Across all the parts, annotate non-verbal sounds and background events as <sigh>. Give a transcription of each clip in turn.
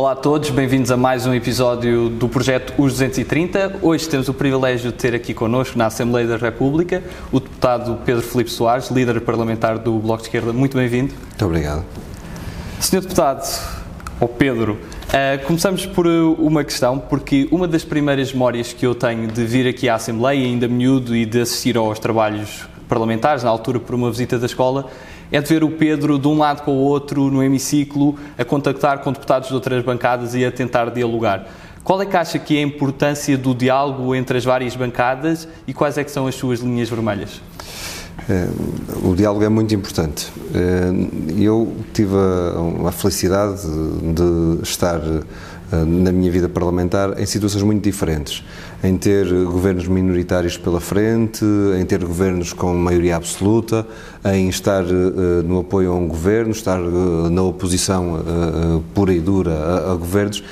Olá a todos, bem-vindos a mais um episódio do projeto Os 230. Hoje temos o privilégio de ter aqui connosco na Assembleia da República o deputado Pedro Filipe Soares, líder parlamentar do Bloco de Esquerda. Muito bem-vindo. Muito obrigado. Senhor deputado, ou Pedro, uh, começamos por uma questão, porque uma das primeiras memórias que eu tenho de vir aqui à Assembleia, ainda miúdo, e de assistir aos trabalhos parlamentares, na altura por uma visita da escola, é de ver o Pedro de um lado para o outro no hemiciclo a contactar com deputados de outras bancadas e a tentar dialogar. Qual é que acha que é a importância do diálogo entre as várias bancadas e quais é que são as suas linhas vermelhas? É, o diálogo é muito importante. É, eu tive a, a felicidade de estar eh, na minha vida parlamentar em situações muito diferentes. Em ter governos minoritários pela frente, em ter governos com maioria absoluta, em estar uh, no apoio a um governo, estar uh, na oposição uh, pura e dura a, a governos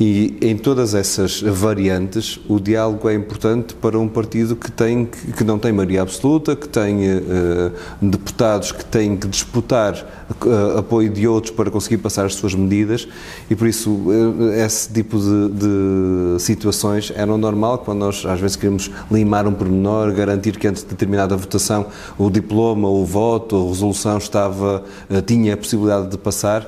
e em todas essas variantes, o diálogo é importante para um partido que, tem, que não tem maioria absoluta, que tem uh, deputados que têm que disputar uh, apoio de outros para conseguir passar as suas medidas. E por isso esse tipo de, de, situações eram normal quando nós às vezes queremos limar um pormenor, garantir que antes de determinada votação o diploma, o voto, a resolução estava, tinha a possibilidade de passar,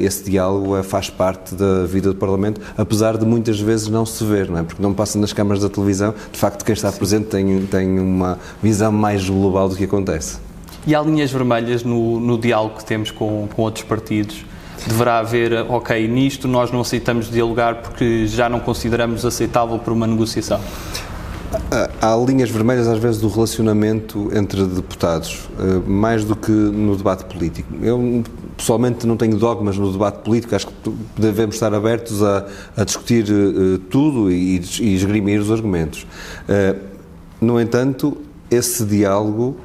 esse diálogo faz parte da vida do Parlamento apesar de muitas vezes não se ver, não é? Porque não passa nas câmaras da televisão, de facto quem está presente tem, tem uma visão mais global do que acontece. E há linhas vermelhas no, no diálogo que temos com, com outros partidos? Deverá haver, ok, nisto nós não aceitamos dialogar porque já não consideramos aceitável para uma negociação? Há linhas vermelhas, às vezes, do relacionamento entre deputados, eh, mais do que no debate político. Eu, pessoalmente, não tenho dogmas no debate político, acho que devemos estar abertos a, a discutir uh, tudo e, e esgrimir os argumentos. Uh, no entanto, esse diálogo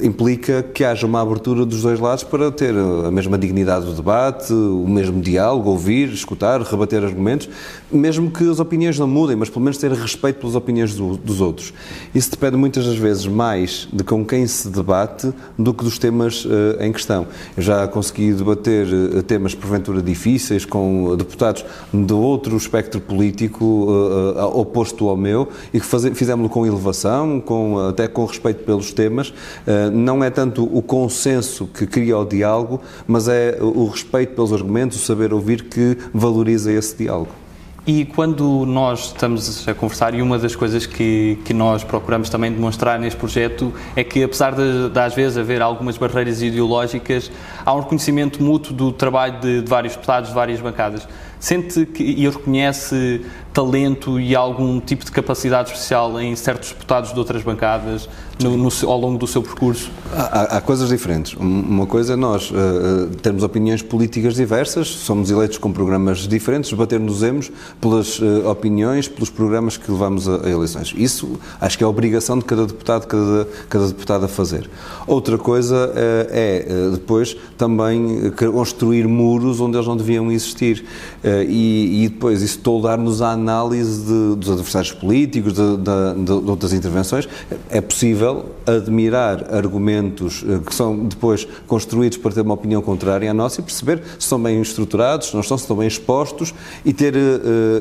implica que haja uma abertura dos dois lados para ter a mesma dignidade do debate, o mesmo diálogo, ouvir, escutar, rebater argumentos, mesmo que as opiniões não mudem, mas pelo menos ter respeito pelas opiniões do, dos outros. Isso depende muitas das vezes mais de com quem se debate do que dos temas uh, em questão. Eu já consegui debater uh, temas porventura difíceis com deputados de outro espectro político uh, oposto ao meu e que fizemos-lo com elevação, com, até com respeito pelos temas, eh, não é tanto o consenso que cria o diálogo, mas é o respeito pelos argumentos, o saber ouvir que valoriza esse diálogo. E quando nós estamos a conversar, e uma das coisas que, que nós procuramos também demonstrar neste projeto é que, apesar de, de às vezes haver algumas barreiras ideológicas, há um reconhecimento mútuo do trabalho de, de vários deputados, de várias bancadas. Sente que, e reconhece talento e algum tipo de capacidade especial em certos deputados de outras bancadas no, no, ao longo do seu percurso? Há, há coisas diferentes. Uma coisa é nós uh, termos opiniões políticas diversas, somos eleitos com programas diferentes, debater-nos-emos pelas uh, opiniões, pelos programas que levamos a, a, eleições. Isso acho que é a obrigação de cada deputado, cada, cada deputado a fazer. Outra coisa uh, é depois também construir muros onde eles não deviam existir. E, e, depois isso toldar-nos a análise de, dos adversários políticos, de, de, de, outras intervenções. É possível admirar argumentos eh, que são depois construídos para ter uma opinião contrária à nossa e perceber se estão bem estruturados, se não estão, se estão bem expostos e ter uh,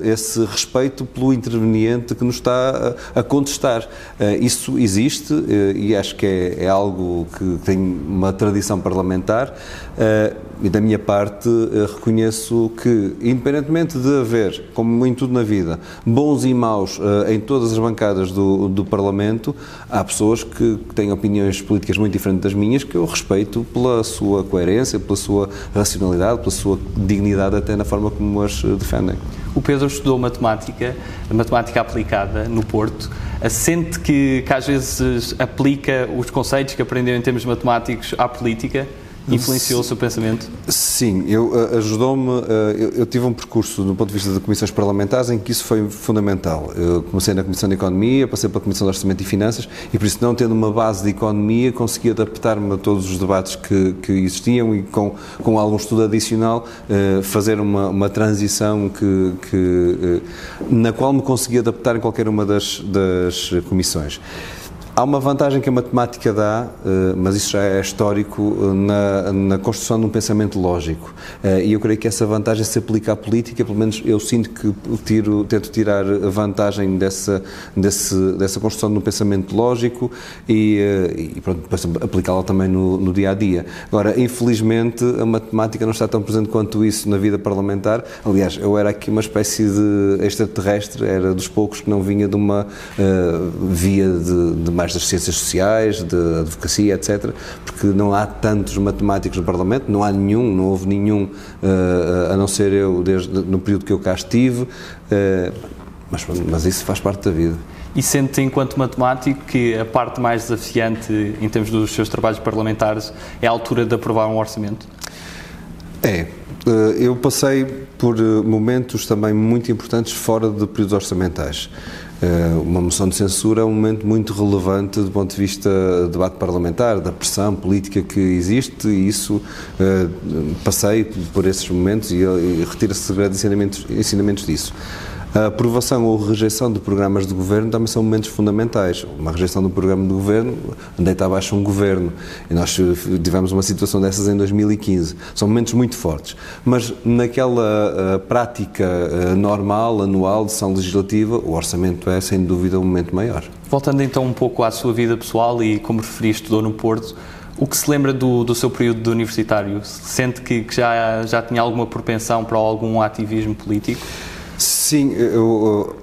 esse respeito pelo interveniente que nos está a, a contestar. Uh, isso existe uh, e acho que é, é, algo que tem uma tradição parlamentar e da minha parte reconheço que independentemente de haver, como em tudo na vida, bons e maus uh, em todas as bancadas do, do Parlamento, há pessoas que, que têm opiniões políticas muito diferentes das minhas que eu respeito pela sua coerência, pela sua racionalidade, pela sua dignidade até na forma como as eh, defendem. O Pedro estudou matemática, matemática aplicada no Porto. Sente que, que às vezes aplica os conceitos que aprendeu em termos matemáticos à política? Influenciou o seu pensamento? Sim, eu eh, ajudou-me. Eh, eu, eu, tive um percurso, do ponto de vista de comissões parlamentares, em que isso foi fundamental. Eu comecei na Comissão de Economia, passei pela Comissão de Orçamento e Finanças, e por isso, não tendo uma base de economia, consegui adaptar-me a todos os debates que, que existiam e, com, com algum estudo adicional, eh, fazer uma, uma transição que, que, na qual me consegui adaptar em qualquer uma das, das comissões Há uma vantagem que a matemática dá, eh, mas isso já é histórico, eh, na, na construção de um pensamento lógico. Eh, e eu creio que essa vantagem se aplica à política, pelo menos eu sinto que tiro, tento tirar vantagem dessa, desse, dessa construção de um pensamento lógico e, e pronto, depois aplicá-la também no, no, dia a dia. Agora, infelizmente, a matemática não está tão presente quanto isso na vida parlamentar. Aliás, eu era aqui uma espécie de extraterrestre, era dos poucos que não vinha de uma uh, via de, de mais das ciências sociais, de advocacia, etc., porque não há tantos matemáticos no Parlamento, não há nenhum, não houve nenhum, uh, a não ser eu, desde no período que eu cá estive, uh, mas, mas isso faz parte da vida. E sente, enquanto matemático, que a parte mais desafiante em termos dos seus trabalhos parlamentares é a altura de aprovar um orçamento? É. Eu passei por momentos também muito importantes fora de períodos orçamentais. Eh, uma moção de censura é um momento muito relevante do ponto de vista do debate parlamentar, da pressão política que existe e isso eh, passei por esses momentos e, retira-se grandes ensinamentos, ensinamentos disso. A aprovação ou rejeição de programas de governo também são momentos fundamentais. Uma rejeição do programa de governo deita abaixo um governo. E nós tivemos uma situação dessas em 2015. São momentos muito fortes. Mas naquela uh, prática uh, normal, anual, de sessão legislativa, o orçamento é, sem dúvida, um momento maior. Voltando então um pouco à sua vida pessoal e como referi, estudou no Porto, o que se lembra do, do seu período de universitário? Sente que, que já, já tinha alguma propensão para algum ativismo político? Sim, eu,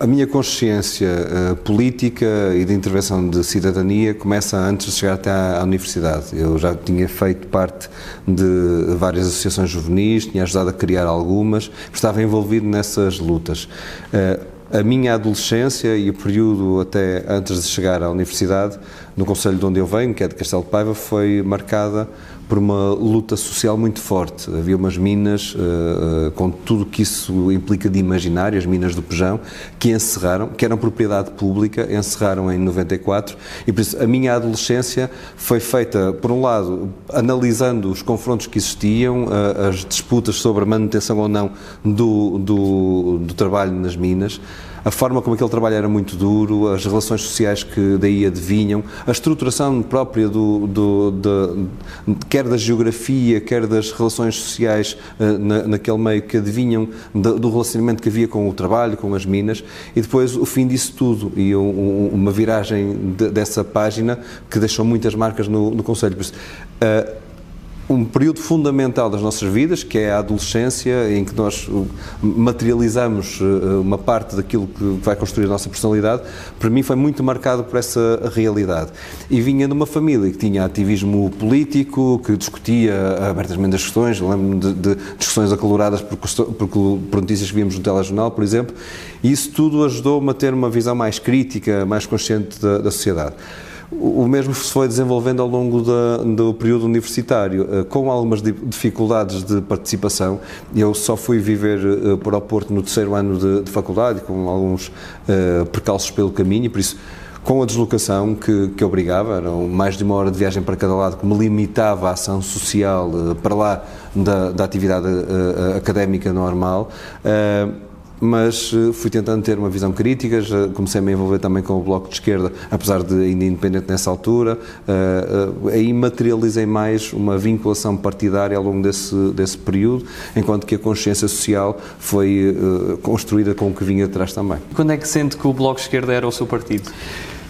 a minha consciência uh, política e de intervenção de cidadania começa antes de chegar até à, à, universidade. Eu já tinha feito parte de várias associações juvenis, tinha ajudado a criar algumas, estava envolvido nessas lutas. Uh, a minha adolescência e o período até antes de chegar à universidade, no Conselho de onde eu venho, que é de Castelo de Paiva, foi marcada por uma luta social muito forte. Havia umas minas, uh, com tudo o que isso implica de imaginário, as minas do Pejão, que encerraram, que eram propriedade pública, encerraram em 94, e por isso a minha adolescência foi feita, por um lado, analisando os confrontos que existiam, uh, as disputas sobre a manutenção ou não do, do, do trabalho nas minas, a forma como aquele trabalho era muito duro, as relações sociais que daí advinham, a estruturação própria do, do, de, quer da geografia, quer das relações sociais uh, na, naquele meio que adivinham do relacionamento que havia com o trabalho, com as minas, e depois o fim disso tudo e um, uma viragem de, dessa página que deixou muitas marcas no, no Conselho. Por isso, uh, um período fundamental das nossas vidas, que é a adolescência, em que nós uh, materializamos uh, uma parte daquilo que vai construir a nossa personalidade, para mim foi muito marcado por essa realidade. E vinha de uma família que tinha ativismo político, que discutia abertamente as questões, lembro-me de, de, discussões acaloradas por, por, por notícias que víamos no telejornal, por exemplo, e isso tudo ajudou-me a ter uma visão mais crítica, mais consciente da, da sociedade. O mesmo se foi desenvolvendo ao longo da, do período universitário, eh, com algumas dificuldades de participação. Eu só fui viver eh, para o Porto no terceiro ano de, de faculdade, com alguns uh, percalços pelo caminho, por isso com a deslocação que, que obrigava, eram mais de uma hora de viagem para cada lado, que me limitava a ação social para lá da, da atividade uh, académica normal. Uh, mas eh, fui tentando ter uma visão crítica, já comecei a me envolver também com o Bloco de Esquerda, apesar de ainda independente nessa altura, uh, uh, aí materializei mais uma vinculação partidária ao longo desse, desse período, enquanto que a consciência social foi construída com o que vinha atrás também. Quando é que sente que o Bloco de Esquerda era o seu partido?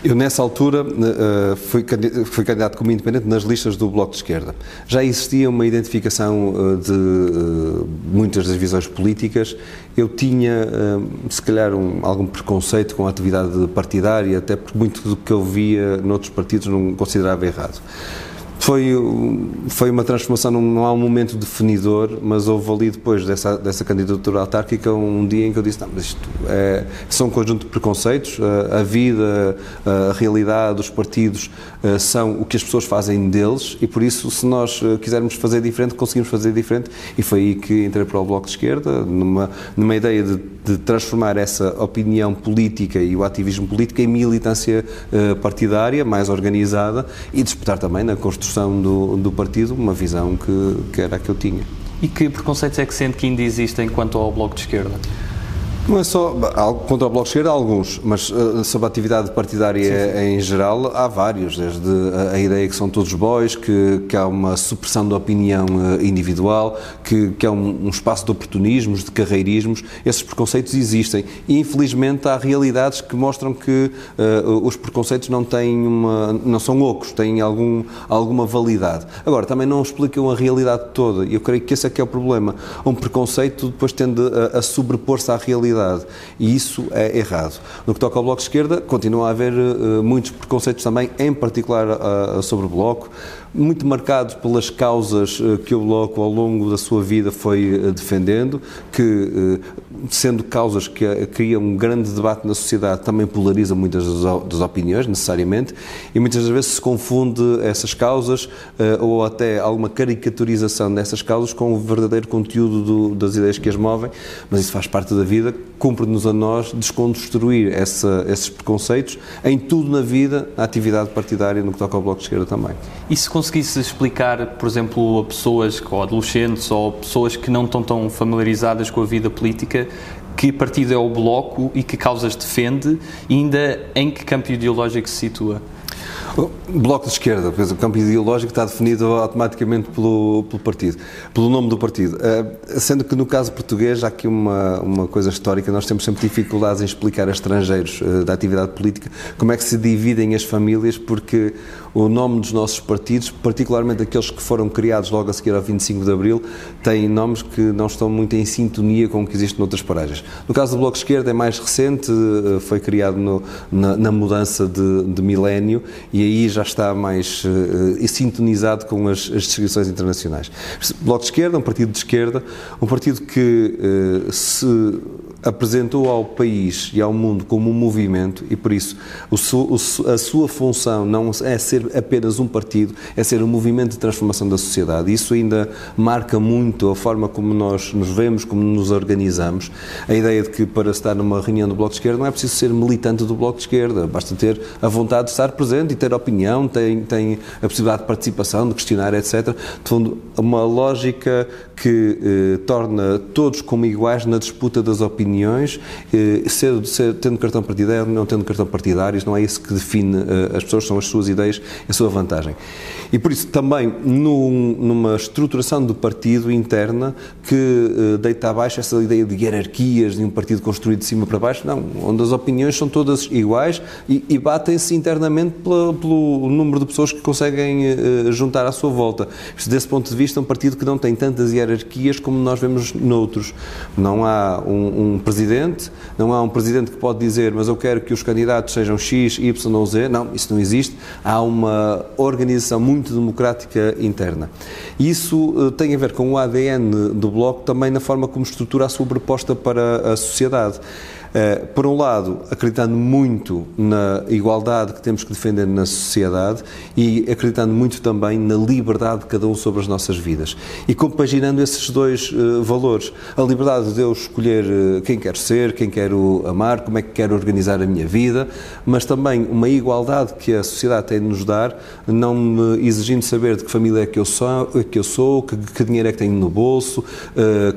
Eu, nessa altura, uh, fui, fui candidato como independente nas listas do Bloco de Esquerda. Já existia uma identificação uh, de muitas das visões políticas. Eu tinha, se calhar, um, algum preconceito com a atividade partidária, até porque muito do que eu via noutros partidos não considerava errado. Foi, foi uma transformação, não, há um momento definidor, mas houve ali depois dessa, dessa candidatura autárquica um dia em que eu disse, não, mas isto é, são um conjunto de preconceitos, a, a vida, a realidade, os partidos eh, são o que as pessoas fazem deles e por isso se nós eh, quisermos fazer diferente, conseguimos fazer diferente. E foi aí que entrei para o Bloco de Esquerda, numa, numa ideia de, de transformar essa opinião política e o ativismo político em militância partidária, mais organizada e disputar também na construção construção do, do partido uma visão que, que era a que eu tinha. E que preconceitos é que sente que ainda existem quanto ao Bloco de Esquerda? Não é só contra o Bloco de Esquerda, alguns, mas uh, sobre a atividade partidária sim, sim. em geral, há vários, desde a, a, ideia que são todos bois, que, que há uma supressão da opinião uh, individual, que, que há um, um, espaço de oportunismos, de carreirismos, esses preconceitos existem. E infelizmente há realidades que mostram que uh, os preconceitos não têm uma, não são ocos, têm algum, alguma validade. Agora, também não explicam a realidade toda, e eu creio que esse é que é o problema. Um preconceito depois tende a, a sobrepor-se à realidade realidade. E isso é errado. No que toca ao Bloco de Esquerda, continua a haver uh, muitos preconceitos também, em particular uh, sobre o Bloco muito marcado pelas causas eh, que o Bloco ao longo da sua vida foi defendendo, que sendo causas que criam um grande debate na sociedade, também polariza muitas das opiniões, necessariamente, e muitas das vezes se confunde essas causas ou até alguma caricaturização dessas causas com o verdadeiro conteúdo do, das ideias que as movem, mas isso faz parte da vida, cumpre-nos a nós desconstruir essa, esses preconceitos em tudo na vida, na atividade partidária, no que toca ao Bloco de Esquerda também. E se conseguisse explicar, por exemplo, a pessoas, ou adolescentes, ou pessoas que não estão tão familiarizadas com a vida política, que partido é o Bloco e que causas defende, e ainda em que campo ideológico se situa? Bloco de Esquerda, o campo ideológico está definido automaticamente pelo, pelo partido, pelo nome do partido. Uh, sendo que no caso português há aqui uma, uma coisa histórica, nós temos sempre dificuldades em explicar a estrangeiros uh, da atividade política como é que se dividem as famílias, porque o nome dos nossos partidos, particularmente aqueles que foram criados logo a seguir ao 25 de Abril, têm nomes que não estão muito em sintonia com o que existe noutras paragens. No caso do Bloco de Esquerda é mais recente, uh, foi criado no, na, na, mudança de, de milénio e aí já está mais uh, sintonizado com as, as distribuições internacionais. Bloco de Esquerda, um partido de esquerda, um partido que uh, se apresentou ao país e ao mundo como um movimento e por isso a sua função não é ser apenas um partido, é ser um movimento de transformação da sociedade. Isso ainda marca muito a forma como nós nos vemos, como nos organizamos. A ideia de que para estar numa reunião do Bloco de Esquerda não é preciso ser militante do Bloco de Esquerda, basta ter a vontade de estar presente e ter opinião, tem, tem a possibilidade de participação, de questionar, etc. De fundo, uma lógica que eh, torna todos como iguais na disputa das opiniões, eh, ser, ser, tendo cartão partidário, não tendo cartão partidários, não é isso que define eh, as pessoas, são as suas ideias, a sua vantagem. E por isso também num, numa estruturação do partido interna que eh, deita abaixo essa ideia de hierarquias, de um partido construído de cima para baixo, não, onde as opiniões são todas iguais e, e batem-se internamente pela, pelo número de pessoas que conseguem eh, juntar à sua volta. Desse ponto de vista, um partido que não tem tantas hierarquias como nós vemos noutros. Não há um, um presidente, não há um presidente que pode dizer, mas eu quero que os candidatos sejam X, Y ou Z. Não, isso não existe. Há uma organização muito democrática interna. Isso uh, tem a ver com o ADN do Bloco também na forma como estrutura a sua proposta para a sociedade. Eh, por um lado, acreditando muito na igualdade que temos que defender na sociedade e acreditando muito também na liberdade de cada um sobre as nossas vidas. E compaginando esses dois uh, valores, a liberdade de eu escolher uh, quem quero ser, quem quero amar, como é que quero organizar a minha vida, mas também uma igualdade que a sociedade tem de nos dar, não me exigindo saber de que família é que eu sou, que, eu sou, que, que dinheiro é que tenho no bolso,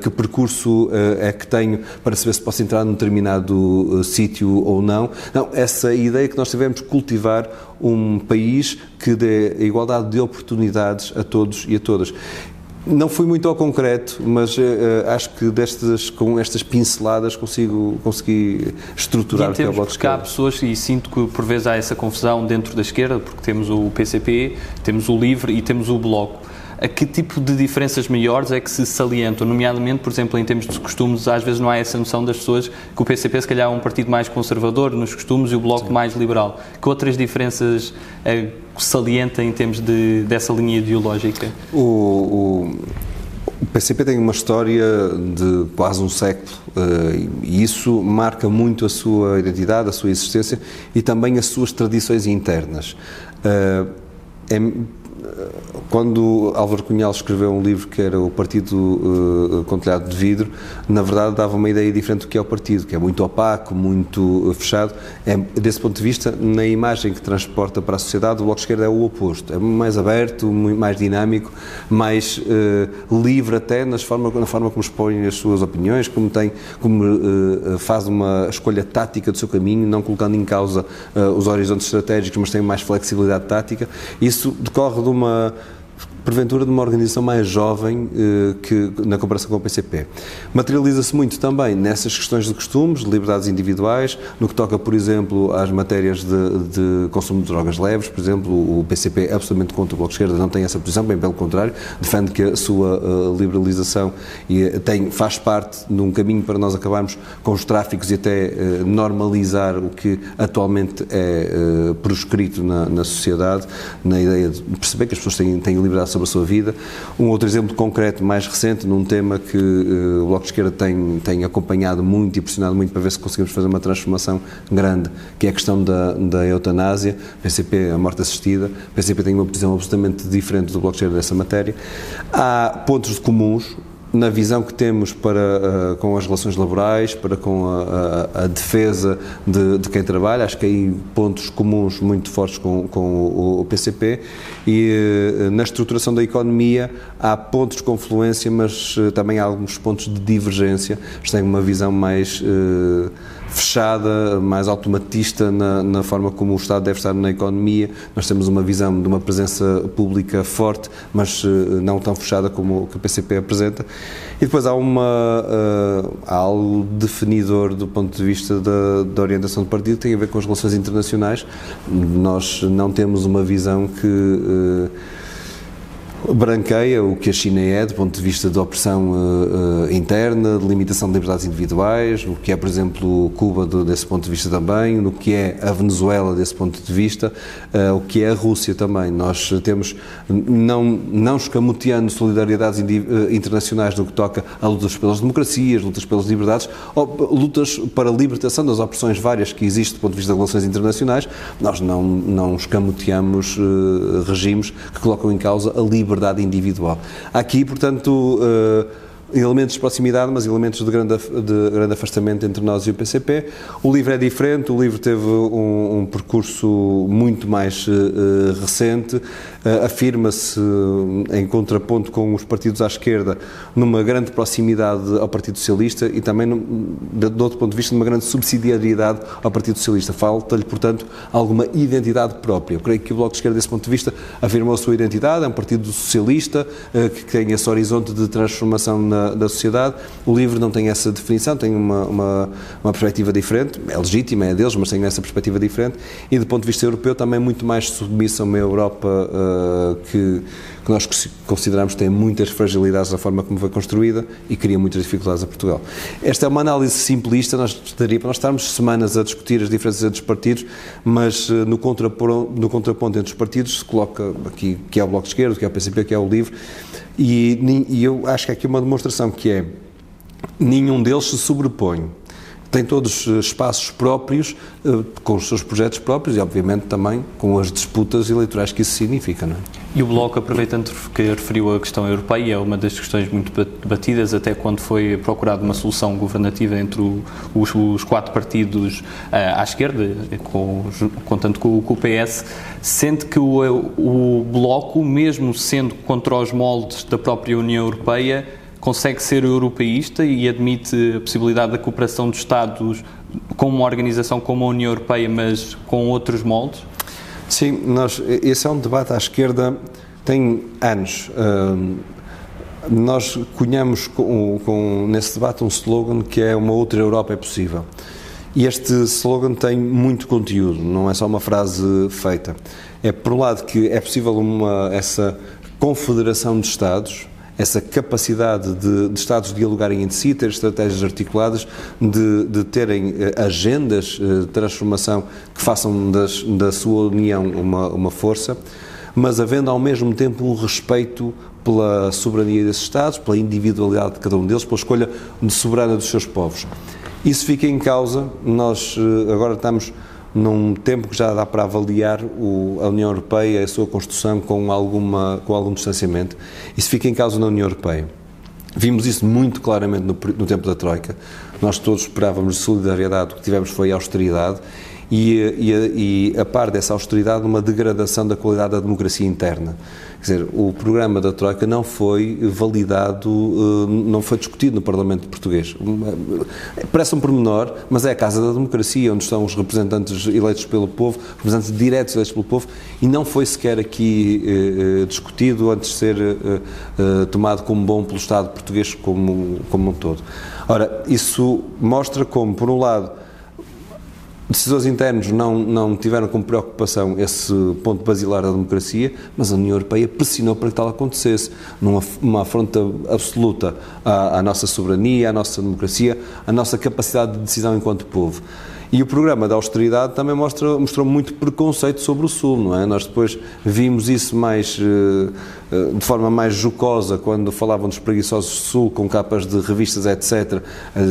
que percurso é que tenho para saber se posso entrar num determinado determinado uh, sítio ou não. Não, essa ideia que nós devemos cultivar um país que dê igualdade de oportunidades a todos e a todas. Não fui muito ao concreto, mas uh, acho que destas, com estas pinceladas consigo consegui estruturar o que é o Bloco Esquerda. há pessoas, e sinto que por vezes há essa confusão dentro da esquerda, porque temos o PCP, temos o LIVRE e temos o Bloco a que tipo de diferenças maiores é que se salientam? Nomeadamente, por exemplo, em termos de costumes, às vezes não há essa noção das pessoas que o PCP se calhar é um partido mais conservador nos costumes e o Bloco Sim. mais liberal. Que outras diferenças é, salienta em termos de, dessa linha ideológica? O, o, o, PCP tem uma história de quase um século uh, e isso marca muito a sua identidade, a sua existência e também as suas tradições internas. Uh, é, quando Álvaro Cunhal escreveu um livro que era o Partido uh, com Telhado de Vidro, na verdade dava uma ideia diferente do que é o partido, que é muito opaco, muito fechado. É, desse ponto de vista, na imagem que transporta para a sociedade, o Bloco de Esquerda é o oposto. É mais aberto, mais dinâmico, mais uh, livre até nas forma, na forma como expõe as suas opiniões, como, tem, como uh, faz uma escolha tática do seu caminho, não colocando em causa os horizontes estratégicos, mas tem mais flexibilidade tática. Isso decorre de uma porventura de uma organização mais jovem eh, que, na comparação com o PCP. Materializa-se muito também nessas questões de costumes, de liberdades individuais, no que toca, por exemplo, às matérias de, de consumo de drogas leves, por exemplo, o PCP é absolutamente contra o Bloco de Esquerda, não tem essa posição, bem pelo contrário, defende que a sua uh, liberalização tem, faz parte de um caminho para nós acabarmos com os tráficos e até normalizar o que atualmente é proscrito na, na sociedade, na ideia de perceber que as pessoas têm, têm liberdade sobre a sua vida. Um outro exemplo concreto, mais recente, num tema que uh, o Bloco de Esquerda tem, tem acompanhado muito e pressionado muito para ver se conseguimos fazer uma transformação grande, que é a questão da, da eutanásia, PCP, a morte assistida. PCP tem uma posição absolutamente diferente do Bloco de Esquerda nessa matéria. Há pontos comuns, na visão que temos para uh, com as relações laborais, para com a, a, a defesa de, de, quem trabalha, acho que há pontos comuns muito fortes com, com o, o, PCP e uh, na estruturação da economia há pontos de confluência, mas uh, também há alguns pontos de divergência. Tem uma visão mais fechada, mais automatista na, na, forma como o Estado deve estar na economia. Nós temos uma visão de uma presença pública forte, mas uh, não tão fechada como o que o PCP apresenta. E depois há, uma, uh, há algo definidor do ponto de vista da, da, orientação do partido, que tem a ver com as relações internacionais. Nós não temos uma visão que. Branqueia o que a China é do ponto de vista de opressão uh, interna, de limitação de liberdades individuais, o que é, por exemplo, Cuba do, desse ponto de vista também, no que é a Venezuela desse ponto de vista, uh, o que é a Rússia também. Nós temos, não, não escamoteando solidariedades internacionais no que toca a lutas pelas democracias, lutas pelas liberdades, ou lutas para a libertação das opressões várias que existem do ponto de vista das relações internacionais, nós não, não escamoteamos regimes que colocam em causa a liberdade liberdade individual. Aqui, portanto, uh, elementos de proximidade, mas elementos de grande, de grande afastamento entre nós e o PCP. O livro é diferente, o livro teve um, um percurso muito mais uh, recente, afirma-se em contraponto com os partidos à esquerda numa grande proximidade ao Partido Socialista e também, de outro ponto de vista, numa grande subsidiariedade ao Partido Socialista. Falta-lhe, portanto, alguma identidade própria. Eu creio que o Bloco de Esquerda, desse ponto de vista, afirmou a sua identidade, é um partido socialista uh, que tem esse horizonte de transformação na da sociedade. O livro não tem essa definição, tem uma, uma, uma, perspectiva diferente, é legítima, é deles, mas tem essa perspectiva diferente. E do ponto de vista europeu, também muito mais submissa a uma Europa uh, que, que nós consideramos que tem muitas fragilidades da forma como foi construída e cria muitas dificuldades a Portugal. Esta é uma análise simplista, nós daria para nós estarmos semanas a discutir as diferenças entre os partidos, mas uh, no, contraponto, no contraponto entre os partidos se coloca aqui que é o Bloco de Esquerda, que é o PCP, que é o LIVRE, e, e eu acho que aqui uma demonstração que é nenhum deles se sobrepõe tem todos eh, espaços próprios, eh, com os seus projetos próprios e, obviamente, também com as disputas eleitorais que isso significa. Não é? E o Bloco, aproveitando que referiu a questão europeia, é uma das questões muito debatidas, até quando foi procurada uma solução governativa entre os, os, quatro partidos uh, à esquerda, com, contando com, com o PS, sente que o, o Bloco, mesmo sendo contra os moldes da própria União Europeia, consegue ser europeísta e admite a possibilidade da cooperação dos Estados com uma organização como a União Europeia, mas com outros moldes? Sim, nós, esse é um debate à esquerda, tem anos. Nós cunhamos com, com, nesse debate um slogan que é uma outra Europa é possível. E este slogan tem muito conteúdo, não é só uma frase feita. É, por um lado, que é possível uma, essa confederação de Estados, essa capacidade de, de Estados dialogarem entre si, ter estratégias articuladas, de, de terem eh, agendas eh, de transformação que façam das, da sua União uma, uma força, mas havendo ao mesmo tempo um respeito pela soberania desses Estados, pela individualidade de cada um deles, pela escolha de soberana dos seus povos. Isso fica em causa, nós eh, agora estamos num tempo que já dá para avaliar o, a União Europeia e a sua construção com, alguma, com algum distanciamento. Isso fica em causa na União Europeia. Vimos isso muito claramente no, no tempo da Troika. Nós todos esperávamos solidariedade, o que tivemos foi austeridade e, e, a par dessa austeridade, uma degradação da qualidade da democracia interna. Quer dizer, o programa da Troika não foi validado, eh, não foi discutido no Parlamento português. Parece um pormenor, mas é a Casa da Democracia, onde estão os representantes eleitos pelo povo, representantes diretos eleitos pelo povo, e não foi sequer aqui eh, eh discutido antes de ser tomado como bom pelo Estado português como, como um todo. Ora, isso mostra como, por um lado, decisores internos não, não tiveram como preocupação esse ponto basilar da democracia, mas a União Europeia pressionou para que tal acontecesse, numa uma afronta absoluta à, à nossa soberania, à nossa democracia, à nossa capacidade de decisão enquanto povo. E o programa da austeridade também mostra, mostrou muito preconceito sobre o Sul, não é? Nós depois vimos isso mais, eh, eh, de forma mais jocosa quando falavam dos preguiçosos do Sul com capas de revistas, etc., eh,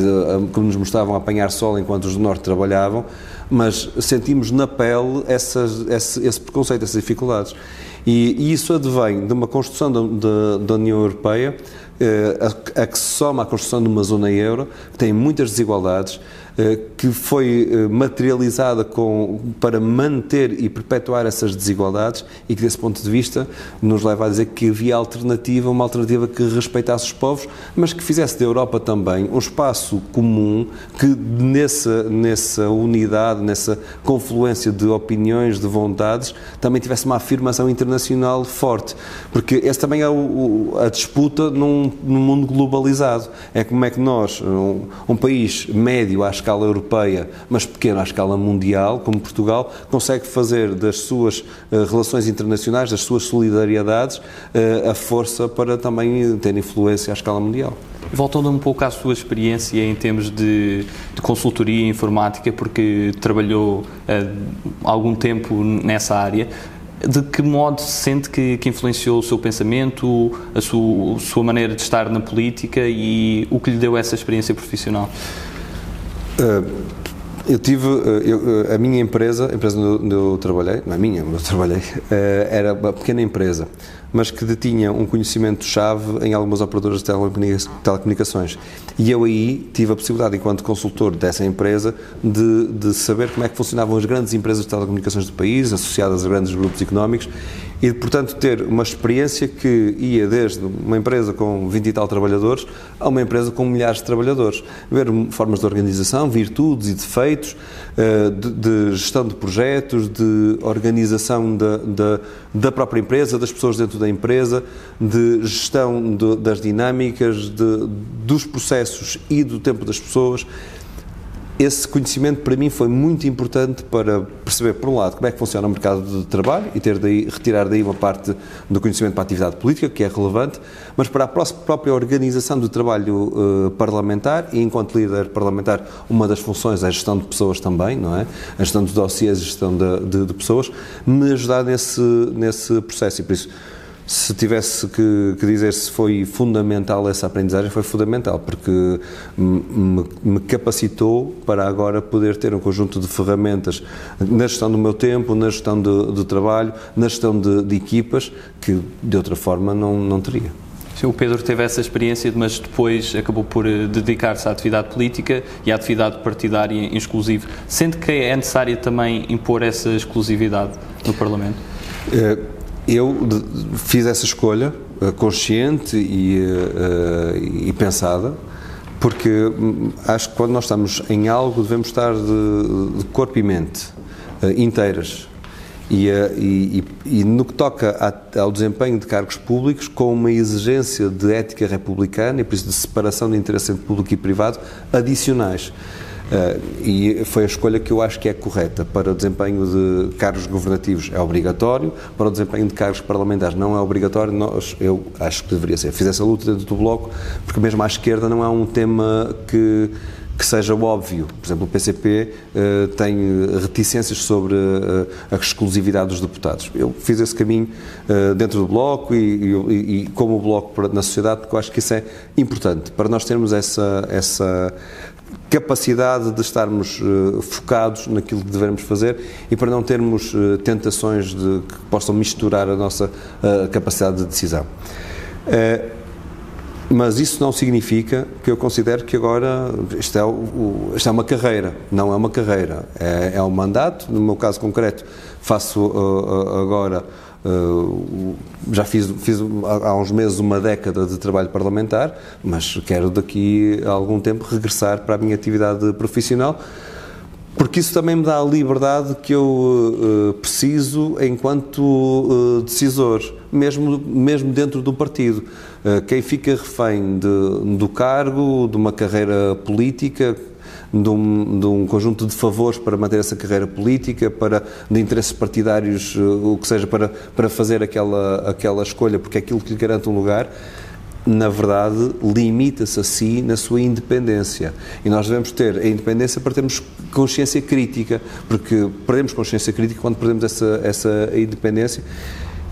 que nos mostravam apanhar sol enquanto os do Norte trabalhavam, mas sentimos na pele essas, esse, esse preconceito, essas dificuldades. E, e, isso advém de uma construção da, União Europeia a, a, que se soma a construção de uma zona euro, que tem muitas desigualdades, que foi eh, materializada com, para manter e perpetuar essas desigualdades e que, desse ponto de vista, nos leva a dizer que havia alternativa, uma alternativa que respeitasse os povos, mas que fizesse da Europa também um espaço comum que, nessa, nessa unidade, nessa confluência de opiniões, de vontades, também tivesse uma afirmação internacional forte. Porque essa também é o, a disputa num, num, mundo globalizado. É como é que nós, um, um país médio, acho escala europeia, mas pequeno à escala mundial, como Portugal, consegue fazer das suas uh, relações internacionais, das suas solidariedades, uh, a força para também ter influência à escala mundial. Voltando um pouco à sua experiência em termos de, de consultoria informática, porque trabalhou uh, algum tempo nessa área, de que modo se sente que, que influenciou o seu pensamento, a sua, a sua, maneira de estar na política e o que lhe deu essa experiência profissional? Uh, eu tive, eu, a minha empresa, a empresa onde eu trabalhei, não é minha, onde eu trabalhei, era uma pequena empresa, mas que detinha um conhecimento-chave em algumas operadoras de telecomunicações. E eu aí tive a possibilidade, enquanto consultor dessa empresa, de, de saber como é que funcionavam as grandes empresas de telecomunicações do país, associadas a grandes grupos económicos, e, portanto, ter uma experiência que ia desde uma empresa com 20 e tal trabalhadores a uma empresa com milhares de trabalhadores. Ver formas de organização, virtudes e defeitos, eh, de, gestão de projetos, de organização da, da, da, própria empresa, das pessoas dentro da empresa, de gestão de, das dinâmicas, de, dos processos e do tempo das pessoas esse conhecimento para mim foi muito importante para perceber, por um lado, como é que funciona o mercado de trabalho e ter daí, retirar daí uma parte do conhecimento para a atividade política, que é relevante, mas para a própria organização do trabalho uh, parlamentar e, enquanto líder parlamentar, uma das funções é a gestão de pessoas também, não é? A gestão de dossiês, a gestão de, de, de pessoas, me ajudar nesse, nesse processo e por isso se tivesse que, que, dizer se foi fundamental essa aprendizagem, foi fundamental, porque me, me, capacitou para agora poder ter um conjunto de ferramentas na gestão do meu tempo, na gestão de, de trabalho, na gestão de, de, equipas, que de outra forma não, não teria. O Pedro teve essa experiência, mas depois acabou por eh, dedicar-se à atividade política e à atividade partidária em exclusivo. Sente que é necessário também impor essa exclusividade no Parlamento? É eu fiz essa escolha uh, consciente e, uh, e, pensada, porque hum, acho que quando nós estamos em algo devemos estar de, de corpo e mente inteiras. E, e, e, no que toca ao desempenho de cargos públicos, com uma exigência de ética republicana e por isso de separação de interesse entre público e privado adicionais. Uh, e foi a escolha que eu acho que é correta. Para o desempenho de cargos governativos é obrigatório, para o desempenho de cargos parlamentares não é obrigatório, nós, eu acho que deveria ser. Fiz essa luta dentro do Bloco, porque mesmo à esquerda não é um tema que que seja óbvio. Por exemplo, o PCP uh, eh, tem reticências sobre uh, a exclusividade dos deputados. Eu fiz esse caminho uh, dentro do Bloco e, e, e, como o Bloco na sociedade, porque eu acho que isso é importante para nós termos essa, essa capacidade de estarmos uh, focados naquilo que devemos fazer e para não termos uh, tentações de, que possam misturar a nossa uh, capacidade de decisão. mas isso não significa que eu considero que agora isto é, o, isto é uma carreira, não é uma carreira, é, é um mandato. No meu caso concreto, faço agora Uh, já fiz, fiz há uns meses uma década de trabalho parlamentar, mas quero daqui a algum tempo regressar para a minha atividade profissional, porque isso também me dá a liberdade que eu uh, preciso enquanto uh, decisor, mesmo, mesmo dentro do partido. quem fica refém de, do cargo, de uma carreira política, de um, de um, conjunto de favores para manter essa carreira política, para de interesses partidários, eh, o que seja, para, para fazer aquela, aquela escolha, porque é aquilo que lhe garante um lugar, na verdade, limita-se a si na sua independência. E nós devemos ter a independência para termos consciência crítica, porque perdemos consciência crítica quando perdemos essa, essa independência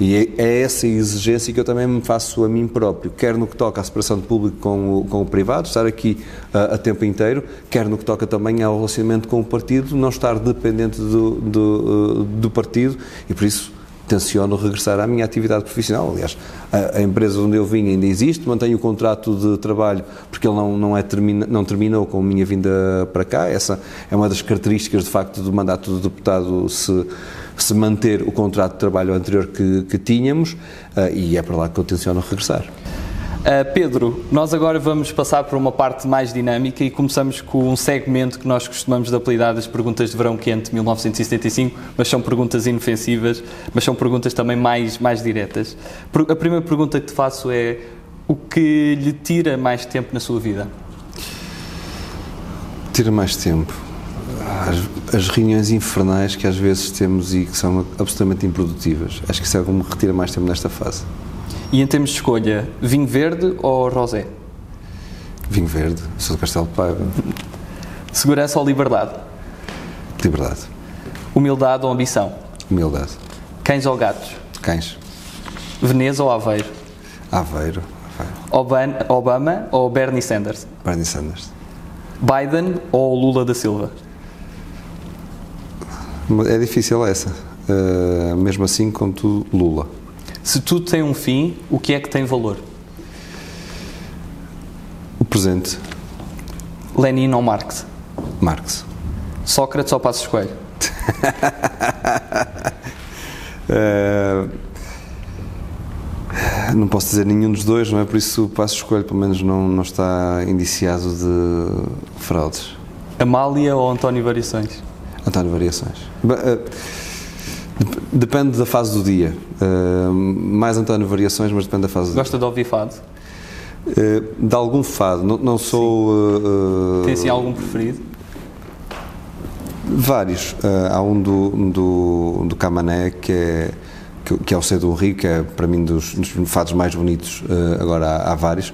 e é, é essa exigência que eu também me faço a mim próprio, quer no que toca à separação do público com o, com o privado, estar aqui uh, a tempo inteiro, quer no que toca também ao relacionamento com o partido, não estar dependente do, do, uh, do partido e por isso tenciono regressar à minha atividade profissional. Aliás, a, a, empresa onde eu vim ainda existe, mantenho o contrato de trabalho porque ele não, não, é termina, não terminou com a minha vinda para cá. Essa é uma das características, de facto, do mandato do deputado se se manter o contrato de trabalho anterior que, que tínhamos uh, e é para lá que eu tenciono regressar. Uh, Pedro, nós agora vamos passar para uma parte mais dinâmica e começamos com um segmento que nós costumamos de apelidar as perguntas de verão quente 1975, mas são perguntas inofensivas, mas são perguntas também mais, mais diretas. A primeira pergunta que te faço é o que lhe tira mais tempo na sua vida? Tira mais tempo as, reuniões infernais que às vezes temos e que são absolutamente improdutivas. Acho que isso é o que me retira mais tempo nesta fase. E em termos de escolha, vinho verde ou rosé? Vinho verde, sou do Castelo de Paiva. Segurança ou liberdade? Liberdade. Humildade ou ambição? Humildade. Cães ou gatos? Cães. Veneza ou Aveiro? Aveiro. Obama, Obama ou Bernie Sanders? Bernie Sanders. Biden ou Lula da Silva? É difícil essa. Uh, mesmo assim, contudo, Lula. Se tudo tem um fim, o que é que tem valor? O presente. Lenin ou Marx? Marx. Sócrates ou Passos Coelho? uh, <laughs> não posso dizer nenhum dos dois, não é? Por isso o Passos Coelho, pelo menos, não, não está indiciado de fraudes. Amália ou António Variações? António Variações. Eh, depende da fase do dia. Eh, mais António Variações, mas depende da fase do Gosta dia. de ouvir fado? Eh, de algum fado. Não, não sou. Uh, Tem assim algum preferido? Vários. Uh, há um do, do, do Camané que é que, é o Cedo Rio, que é para mim dos, dos fados mais bonitos, uh, agora há, há vários.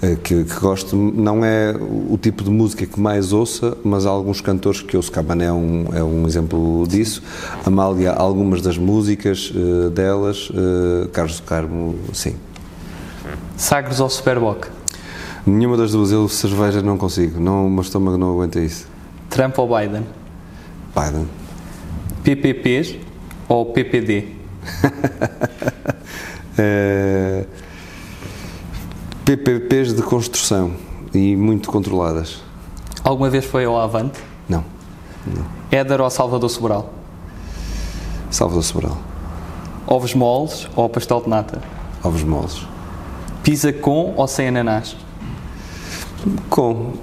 Eh, que, que, gosto, não é o tipo de música que mais ouça, mas há alguns cantores que ouço, Cabané é um, é um exemplo disso, Amália, algumas das músicas uh, delas, uh, Carlos do Carmo, sim. Sagres ou Superboc? Nenhuma das duas, eu cerveja não consigo, não, o meu estômago não aguenta isso. Trump ou Biden? Biden. PPPs ou PPD? é... <laughs> PPPs de construção e muito controladas. Alguma vez foi ao Avante? Não. não. Éder ou Salvador Sobral? Salvador Sobral. Ovos moles ou pastel de nata? Ovos moles. Pizza com ou sem ananás? Com.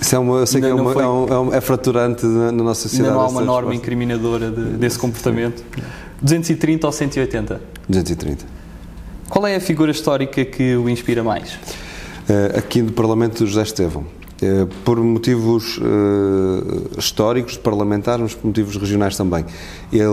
Isso é uma, eu sei que é, uma, é, um, é, fraturante na, na, nossa sociedade. Ainda não há uma norma resposta. incriminadora de, desse comportamento. 230 ou 180? 230. Qual é a figura histórica que o inspira mais? Uh, aqui no Parlamento, José Estevão. Uh, por motivos uh, históricos, parlamentares, mas por motivos regionais também. Ele,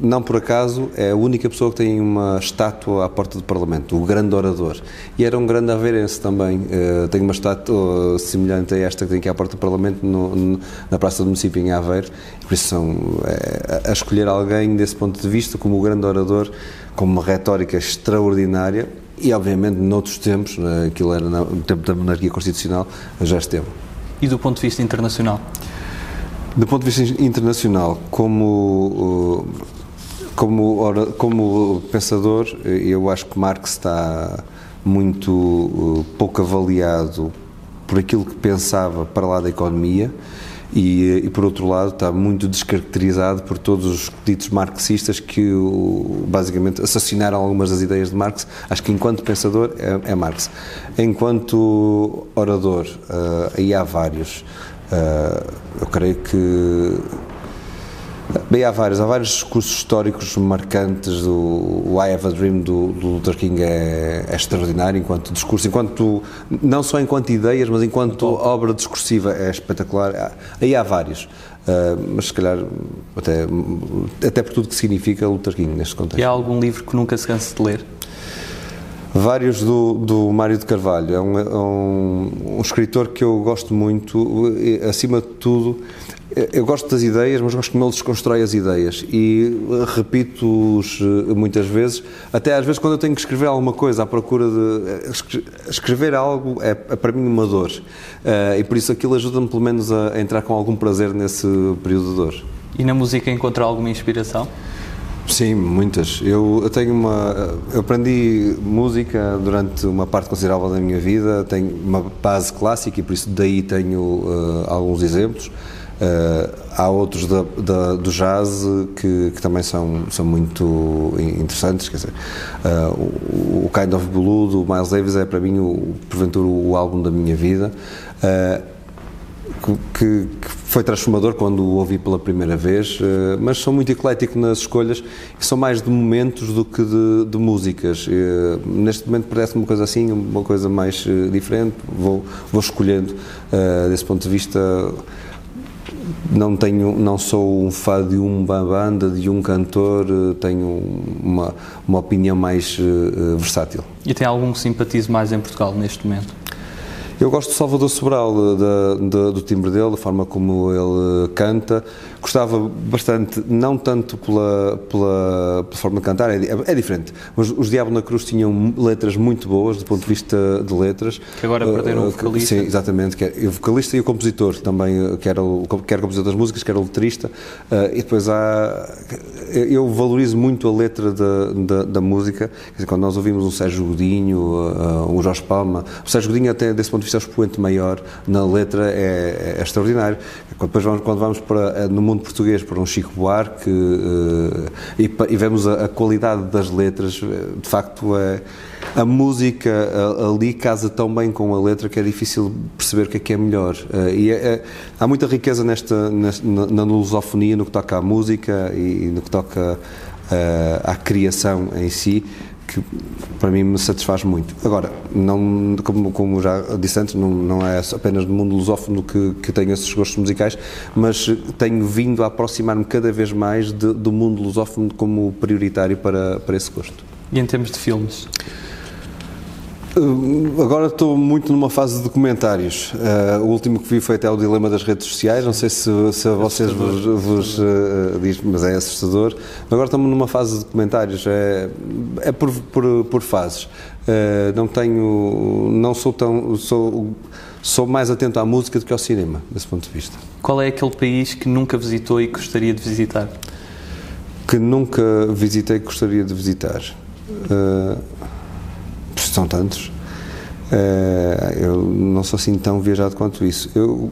não por acaso, é a única pessoa que tem uma estátua à porta do Parlamento, o grande orador. E era um grande aveirense também. tem uma estátua semelhante a esta que tem aqui à porta do Parlamento, no, na Praça do Município, em Aveiro. Por isso, são, a escolher alguém desse ponto de vista como o grande orador com uma retórica extraordinária e, obviamente, noutros tempos, né, aquilo era no tempo da monarquia constitucional, já esteve. E do ponto de vista internacional? Do ponto de vista internacional, como, como, como pensador, eu acho que Marx está muito pouco avaliado por aquilo que pensava para lá da economia e, e, por outro lado está muito descaracterizado por todos os ditos marxistas que basicamente assassinaram algumas das ideias de Marx. Acho que enquanto pensador é, é Marx. Enquanto orador, uh, aí há vários. Uh, eu creio que Bem, há vários, há vários discursos históricos marcantes. do o I Have a Dream do, do Luther King é, é, extraordinário enquanto discurso, enquanto não só enquanto ideias, mas enquanto obra discursiva é espetacular. Aí há vários, uh, mas se calhar até, até por tudo que significa Luther King neste contexto. E há algum livro que nunca se canse de ler? Vários do, do Mário de Carvalho. É um, é um, um escritor que eu gosto muito, acima de tudo eu gosto das ideias, mas gosto como ele desconstrói as ideias e repito-os eh, muitas vezes, até às vezes quando eu tenho que escrever alguma coisa à procura de. Eh, escrever algo é, é para mim uma dor uh, e por isso aquilo ajuda-me pelo menos a, a, entrar com algum prazer nesse período de dor. E na música encontra alguma inspiração? Sim, muitas. Eu, eu tenho uma. Eu aprendi música durante uma parte considerável da minha vida, tenho uma base clássica e por isso daí tenho uh, alguns exemplos. Uh, há outros da, da, do jazz que, que, também são, são muito interessantes, quer dizer, uh, o, o, Kind of Blue do Miles Davis é para mim, o, porventura, o álbum da minha vida. Uh, que, que, foi transformador quando o ouvi pela primeira vez, mas sou muito eclético nas escolhas e são mais de momentos do que de, de músicas. neste momento parece-me uma coisa assim, uma coisa mais diferente, vou, vou escolhendo desse ponto de vista não tenho, não sou um fã de uma banda, de um cantor, eh, tenho uma, uma opinião mais uh, versátil. E tem algum que simpatize mais em Portugal neste momento? Eu gosto de Salvador Sobral, da, da, do timbre dele, da forma como ele canta. Gostava bastante, não tanto pela, pela, pela forma de cantar, é, é, diferente, mas os Diabo na Cruz tinham letras muito boas do ponto de vista de letras. Que agora perderam uh, o vocalista. Sim, exatamente, que é, o vocalista e o compositor também, que era o, que era o compositor das músicas, que era o letrista. Uh, e depois há. Eu valorizo muito a letra da, da, da música, dizer, quando nós ouvimos um Sérgio Godinho, uh, um Jorge Palma, o Sérgio Godinho, até desse ponto de vista, é o expoente maior na letra, é, é extraordinário. Depois, vamos, quando vamos para, no mundo mundo português por um Chico Buarque uh, e, e, vemos a, a, qualidade das letras, eh, de facto é, a música ali casa tão bem com a letra que é difícil perceber o que é que é melhor. Uh, e é, é, há muita riqueza nesta, nesta na, na lusofonia no que toca à música e, e no que toca uh, à criação em si que para mim me satisfaz muito. Agora, não, como, como já disse antes, não, não é apenas no mundo lusófono que, que tenho esses gostos musicais, mas tenho vindo a aproximar-me cada vez mais de, do mundo lusófono como prioritário para, para esse gosto. E em termos de filmes? Uh, agora estou muito numa fase de documentários. Uh, o último que vi foi até o Dilema das Redes Sociais. Não sei se, se a vocês vos, vos uh, diz, mas é assustador. Agora estamos numa fase de documentários. É, é por, por, por fases. Uh, não tenho. Não sou tão. Sou, sou mais atento à música do que ao cinema, desse ponto de vista. Qual é aquele país que nunca visitou e gostaria de visitar? Que nunca visitei e gostaria de visitar. Uh, são tantos. Uh, eu não sou assim tão viajado quanto isso. Eu,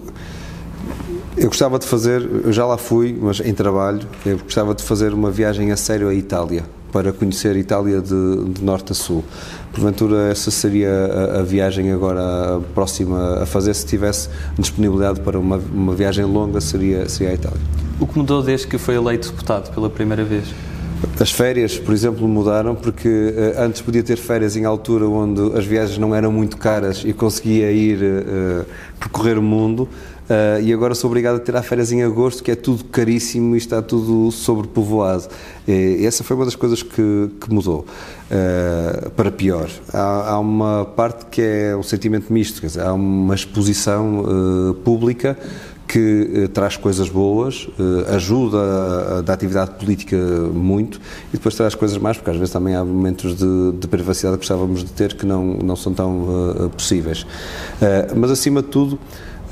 eu gostava de fazer, eu já lá fui, mas em trabalho, eu gostava de fazer uma viagem a sério à Itália, para conhecer a Itália de, de norte a sul. Porventura, essa seria a, a, viagem agora próxima a fazer, se tivesse disponibilidade para uma, uma viagem longa, seria, seria a Itália. O que mudou desde que foi eleito deputado pela primeira vez? As férias, por exemplo, mudaram porque uh, antes podia ter férias em altura onde as viagens não eram muito caras e conseguia ir uh, percorrer o mundo. Uh, e agora sou obrigado a ter férias em agosto, que é tudo caríssimo e está tudo sobrepovoado. E essa foi uma das coisas que, que mudou, uh, para pior. Há, há, uma parte que é um sentimento misto, quer dizer, há uma exposição pública que eh, traz coisas boas, eh, ajuda a, da atividade política muito e depois traz coisas mais, porque às vezes também há momentos de, de privacidade que gostávamos de ter que não, não são tão uh, possíveis. Uh, mas acima de tudo,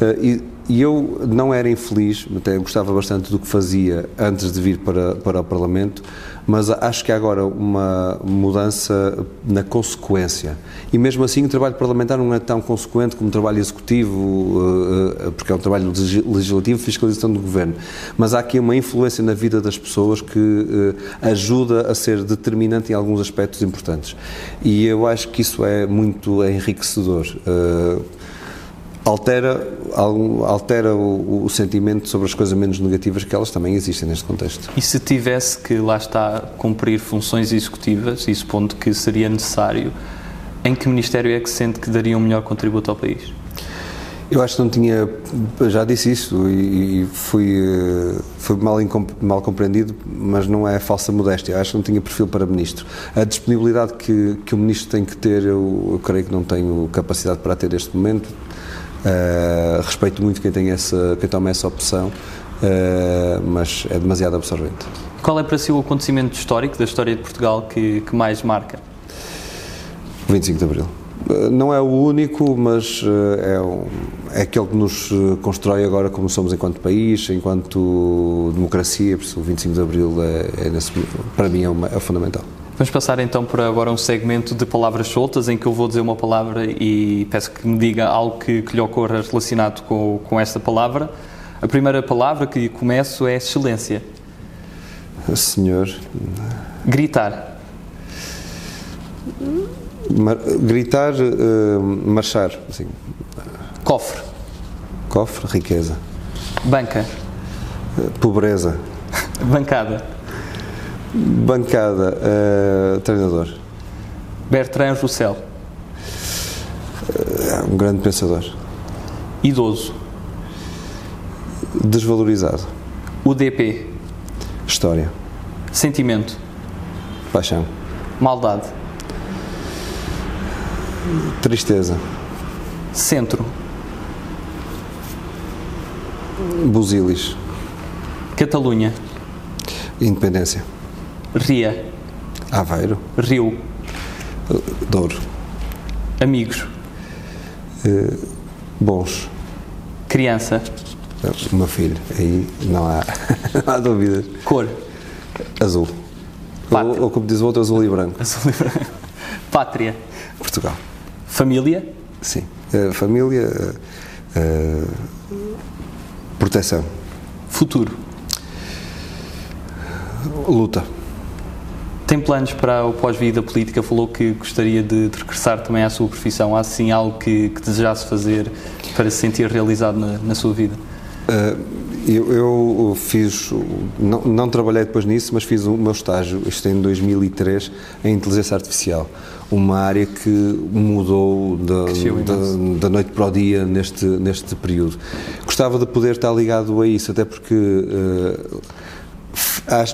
uh, e eu não era infeliz, até gostava bastante do que fazia antes de vir para, para o Parlamento, mas acho que há agora uma mudança na consequência. E mesmo assim o trabalho parlamentar não é tão consequente como o trabalho executivo, eh, eh, porque é um trabalho legislativo, fiscalização do governo. Mas há aqui uma influência na vida das pessoas que eh, ajuda a ser determinante em alguns aspectos importantes. E eu acho que isso é muito enriquecedor altera, altera o, o, sentimento sobre as coisas menos negativas que elas também existem neste contexto. E se tivesse que, lá está, cumprir funções executivas, e supondo que seria necessário, em que Ministério é que sente que daria um melhor contributo ao país? Eu acho que não tinha, já disse isso e fui, eh, fui mal, mal compreendido, mas não é falsa modéstia. Acho que não tinha perfil para ministro. A disponibilidade que, que o ministro tem que ter, eu, eu creio que não tenho capacidade para ter neste momento. Uh, respeito muito quem tem essa, quem toma essa opção, uh, mas é demasiado absorvente. Qual é para si o acontecimento histórico da história de Portugal que, que mais marca? 25 de Abril. Uh, não é o único, mas é, um, é aquele que nos constrói agora como somos enquanto país, enquanto democracia, por isso o 25 de Abril é, é nesse, para mim é, uma, é fundamental. Vamos passar então para agora um segmento de palavras soltas em que eu vou dizer uma palavra e peço que me diga algo que, que lhe ocorra relacionado com, com esta palavra. A primeira palavra que começo é excelência. Senhor. Gritar. Mar, gritar, uh, marchar. Assim. Cofre. Cofre, riqueza. Banca. Pobreza. Bancada. Bancada, uh, treinador. Bertrand Russell. Uh, um grande pensador. Idoso. Desvalorizado. UDP. História. Sentimento. Paixão. Maldade. Tristeza. Centro. Busilis. Catalunha. Independência. Ria. Aveiro. Rio. Douro. Amigos. Uh, bons. Criança. O meu filho. Aí não há, <laughs> não há dúvidas. Cor. Azul. Ou, ou, como diz o outro, azul e branco. Azul e branco. Pátria. Portugal. Família. Sim. Uh, família. Uh, proteção. Futuro. Luta. Tem planos para o pós-vida política? Falou que gostaria de, de, regressar também à sua profissão. Há sim algo que, que desejasse fazer para se sentir realizado na, na sua vida? Uh, eu, eu, fiz, não, não, trabalhei depois nisso, mas fiz o meu estágio, isto em 2003, em inteligência artificial. Uma área que mudou da, da, da, noite para o dia neste, neste período. Gostava de poder estar ligado a isso, até porque. Uh,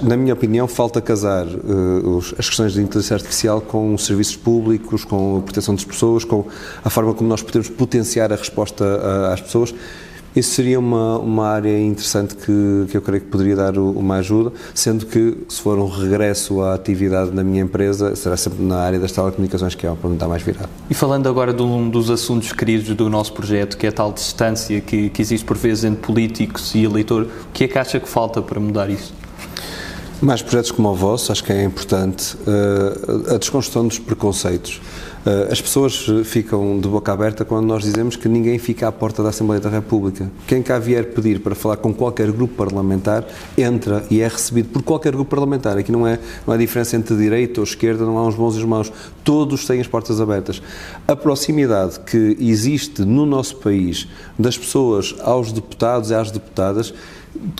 na minha opinião, falta casar os, as questões de inteligência artificial com os serviços públicos, com a proteção das pessoas, com a forma como nós podemos potenciar a resposta às pessoas. Isso seria uma, uma área interessante que, que eu creio que poderia dar uma ajuda, sendo que, se for um regresso à atividade na minha empresa, será sempre na área das telecomunicações, que é me estar mais virado. E falando agora de um dos assuntos queridos do nosso projeto, que é a tal distância que, que existe por vezes entre políticos e eleitor, o que é que acha que falta para mudar isso? Mais projetos como o vosso, acho que é importante uh, a desconstrução dos preconceitos. Uh, as pessoas ficam de boca aberta quando nós dizemos que ninguém fica à porta da Assembleia da República. Quem cá vier pedir para falar com qualquer grupo parlamentar entra e é recebido por qualquer grupo parlamentar. Aqui não é, não há diferença entre direita ou esquerda, não há uns bons e uns maus. Todos têm as portas abertas. A proximidade que existe no nosso país das pessoas aos deputados e às deputadas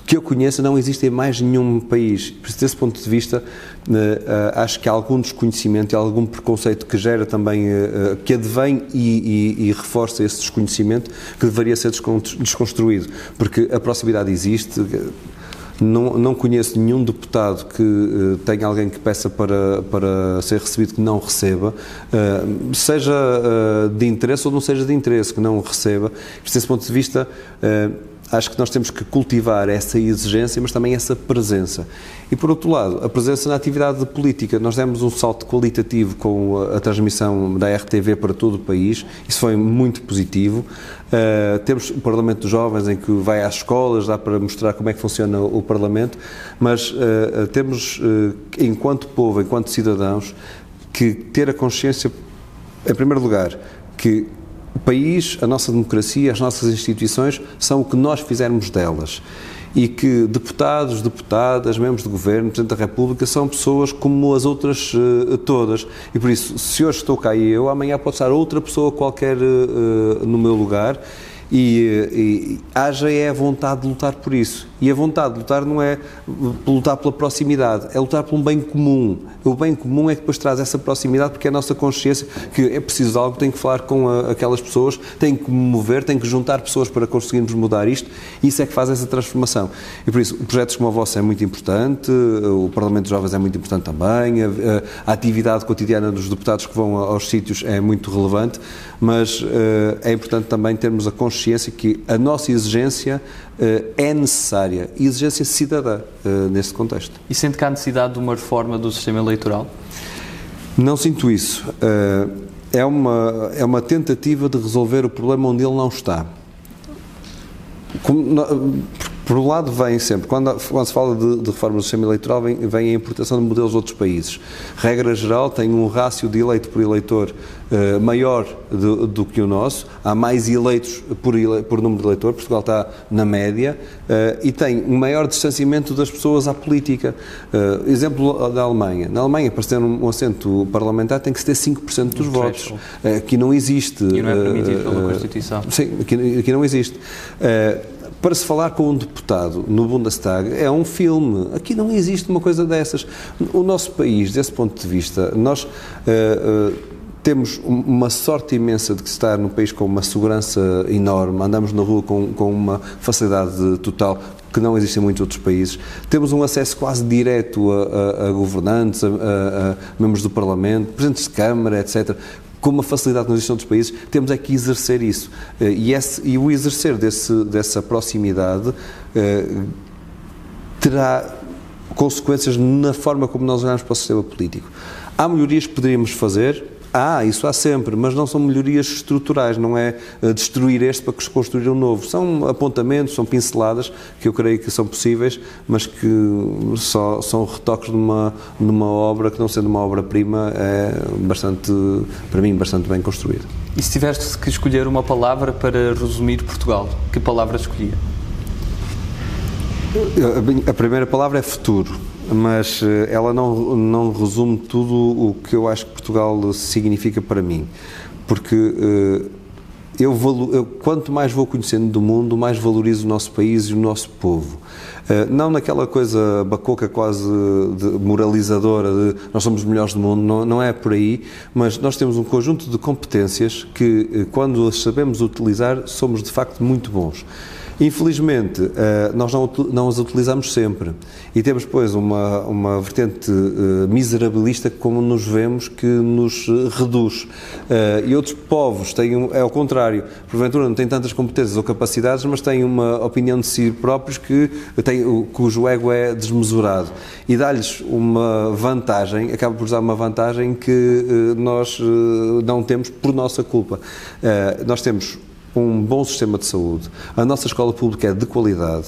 que eu conheça, não existe em mais nenhum país. Por desse ponto de vista, eh, eh, acho que há algum desconhecimento e algum preconceito que gera também, eh, que advém e, e, e, reforça esse desconhecimento que deveria ser desconstruído, porque a proximidade existe. Não, não conheço nenhum deputado que tenha alguém que peça para, para ser recebido que não receba, seja de interesse ou não seja de interesse, que não receba. Desse ponto de vista, acho que nós temos que cultivar essa exigência, mas também essa presença. E, por outro lado, a presença na atividade política. Nós demos um salto qualitativo com a, transmissão da RTV para todo o país, isso foi muito positivo. Uh, temos o Parlamento dos Jovens, em que vai às escolas, dá para mostrar como é que funciona o Parlamento, mas uh, temos, uh, enquanto povo, enquanto cidadãos, que ter a consciência, em primeiro lugar, que o país, a nossa democracia, as nossas instituições são o que nós fizermos delas. E que deputados, deputadas, membros de governo, Presidente da República são pessoas como as outras uh, todas. E por isso, se hoje estou cá e eu, amanhã pode estar outra pessoa qualquer uh, no meu lugar e, e haja é a vontade de lutar por isso. E a vontade de lutar não é lutar pela proximidade, é lutar por um bem comum. O bem comum é que depois traz essa proximidade porque é a nossa consciência que é preciso de algo, tem que falar com a, aquelas pessoas, tem que mover, tem que juntar pessoas para conseguirmos mudar isto. Isso é que faz essa transformação. E por isso, projetos como o vosso é muito importante, o Parlamento de Jovens é muito importante também, a, a atividade cotidiana dos deputados que vão aos sítios é muito relevante, mas uh, é importante também termos a consciência que a nossa exigência é necessária, exigência cidadã uh, nesse contexto. E sente que há necessidade de uma reforma do sistema eleitoral? Não sinto isso. é, uma, é uma tentativa de resolver o problema onde ele não está. Como, por um lado, vem sempre, quando, quando se fala de, de, reforma do sistema eleitoral, vem, vem, a importação de modelos de outros países. Regra geral, tem um rácio de eleito por eleitor uh, maior do, do, que o nosso, há mais eleitos por, ele, por número de eleitor, Portugal está na média, uh, e tem um maior distanciamento das pessoas à política. Uh, exemplo da Alemanha. Na Alemanha, para ter um, um assento parlamentar, tem que se ter 5% dos um votos. Aqui não existe. E não é permitido pela Constituição. Sim, aqui, aqui não existe para se falar com um deputado no Bundestag é um filme. Aqui não existe uma coisa dessas. O nosso país, desse ponto de vista, nós uh, uh, temos uma sorte imensa de estar num país com uma segurança enorme, andamos na rua com, com uma facilidade total que não existe em muitos outros países. Temos um acesso quase direto a, a, a governantes, a, a, membros do Parlamento, presidentes de Câmara, etc com uma facilidade existe em outros países, temos é que exercer isso. Eh, e, esse, e o exercer desse, dessa proximidade eh, terá consequências na forma como nós olhamos para o sistema político. Há melhorias que poderíamos fazer, Há, isso há sempre, mas não são melhorias estruturais, não é eh, destruir este para construir um novo. São apontamentos, são pinceladas que eu creio que são possíveis, mas que só são retoques numa, numa obra que, não sendo uma obra-prima, é bastante, para mim, bastante bem construída. E se tivesse que escolher uma palavra para resumir Portugal, que palavra escolhia? A primeira palavra é futuro mas eh, ela não, não resume tudo o que eu acho que Portugal significa para mim. Porque eh, eu, eu, quanto mais vou conhecendo do mundo, mais valorizo o nosso país e o nosso povo. Eh, não naquela coisa bacoca quase moralizadora de nós somos os melhores do mundo, não, não é por aí, mas nós temos um conjunto de competências que, quando as sabemos utilizar, somos de facto muito bons. Infelizmente, eh, nós não, não as utilizamos sempre e temos, pois, uma, uma vertente eh, miserabilista como nos vemos que nos reduz. Eh, e outros povos têm, é ao contrário, porventura não têm tantas competências ou capacidades, mas têm uma opinião de si próprios que tem, cujo ego é desmesurado. E dá-lhes uma vantagem, acaba por usar uma vantagem que nós não temos por nossa culpa. Nós temos um bom sistema de saúde, a nossa escola pública é de qualidade,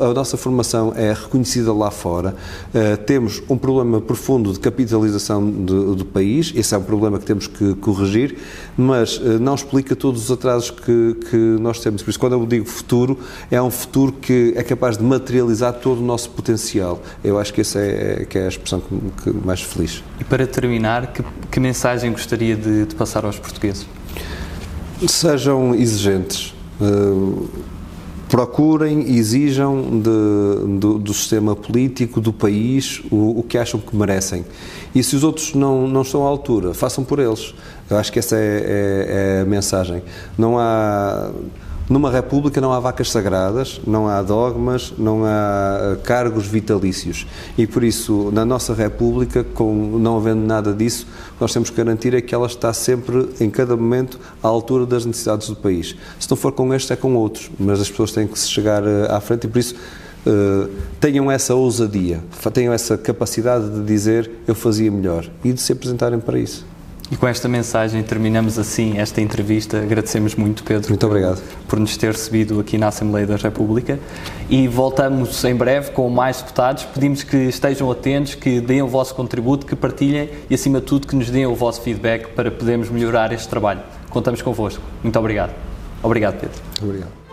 a nossa formação é reconhecida lá fora, uh, temos um problema profundo de capitalização do, do, país, esse é um problema que temos que corrigir, mas uh, não explica todos os atrasos que, que nós temos. Por isso, quando eu digo futuro, é um futuro que é capaz de materializar todo o nosso potencial. Eu acho que essa é, é que é a expressão que, que mais feliz. E para terminar, que, que mensagem gostaria de, de passar aos portugueses? Sejam exigentes. Uh, procurem e exijam de, do, do, sistema político, do país, o, o, que acham que merecem. E se os outros não, não estão à altura, façam por eles. Eu acho que essa é, é, é a mensagem. Não há Numa república não há vacas sagradas, não há dogmas, não há eh, cargos vitalícios. E por isso, na nossa república, com, não havendo nada disso, nós temos que garantir é que ela está sempre, em cada momento, à altura das necessidades do país. Se não for com este, é com outros, mas as pessoas têm que chegar eh, à frente e por isso Uh, tenham essa ousadia, tenham essa capacidade de dizer eu fazia melhor e de se apresentarem para isso. E com esta mensagem terminamos assim esta entrevista. Agradecemos muito, Pedro. Muito obrigado. Por nos ter recebido aqui na Assembleia da República. E voltamos em breve com mais deputados. Pedimos que estejam atentos, que deem o vosso contributo, que partilhem e, acima de tudo, que nos deem o vosso feedback para podermos melhorar este trabalho. Contamos convosco. Muito obrigado. Obrigado, Pedro. Obrigado.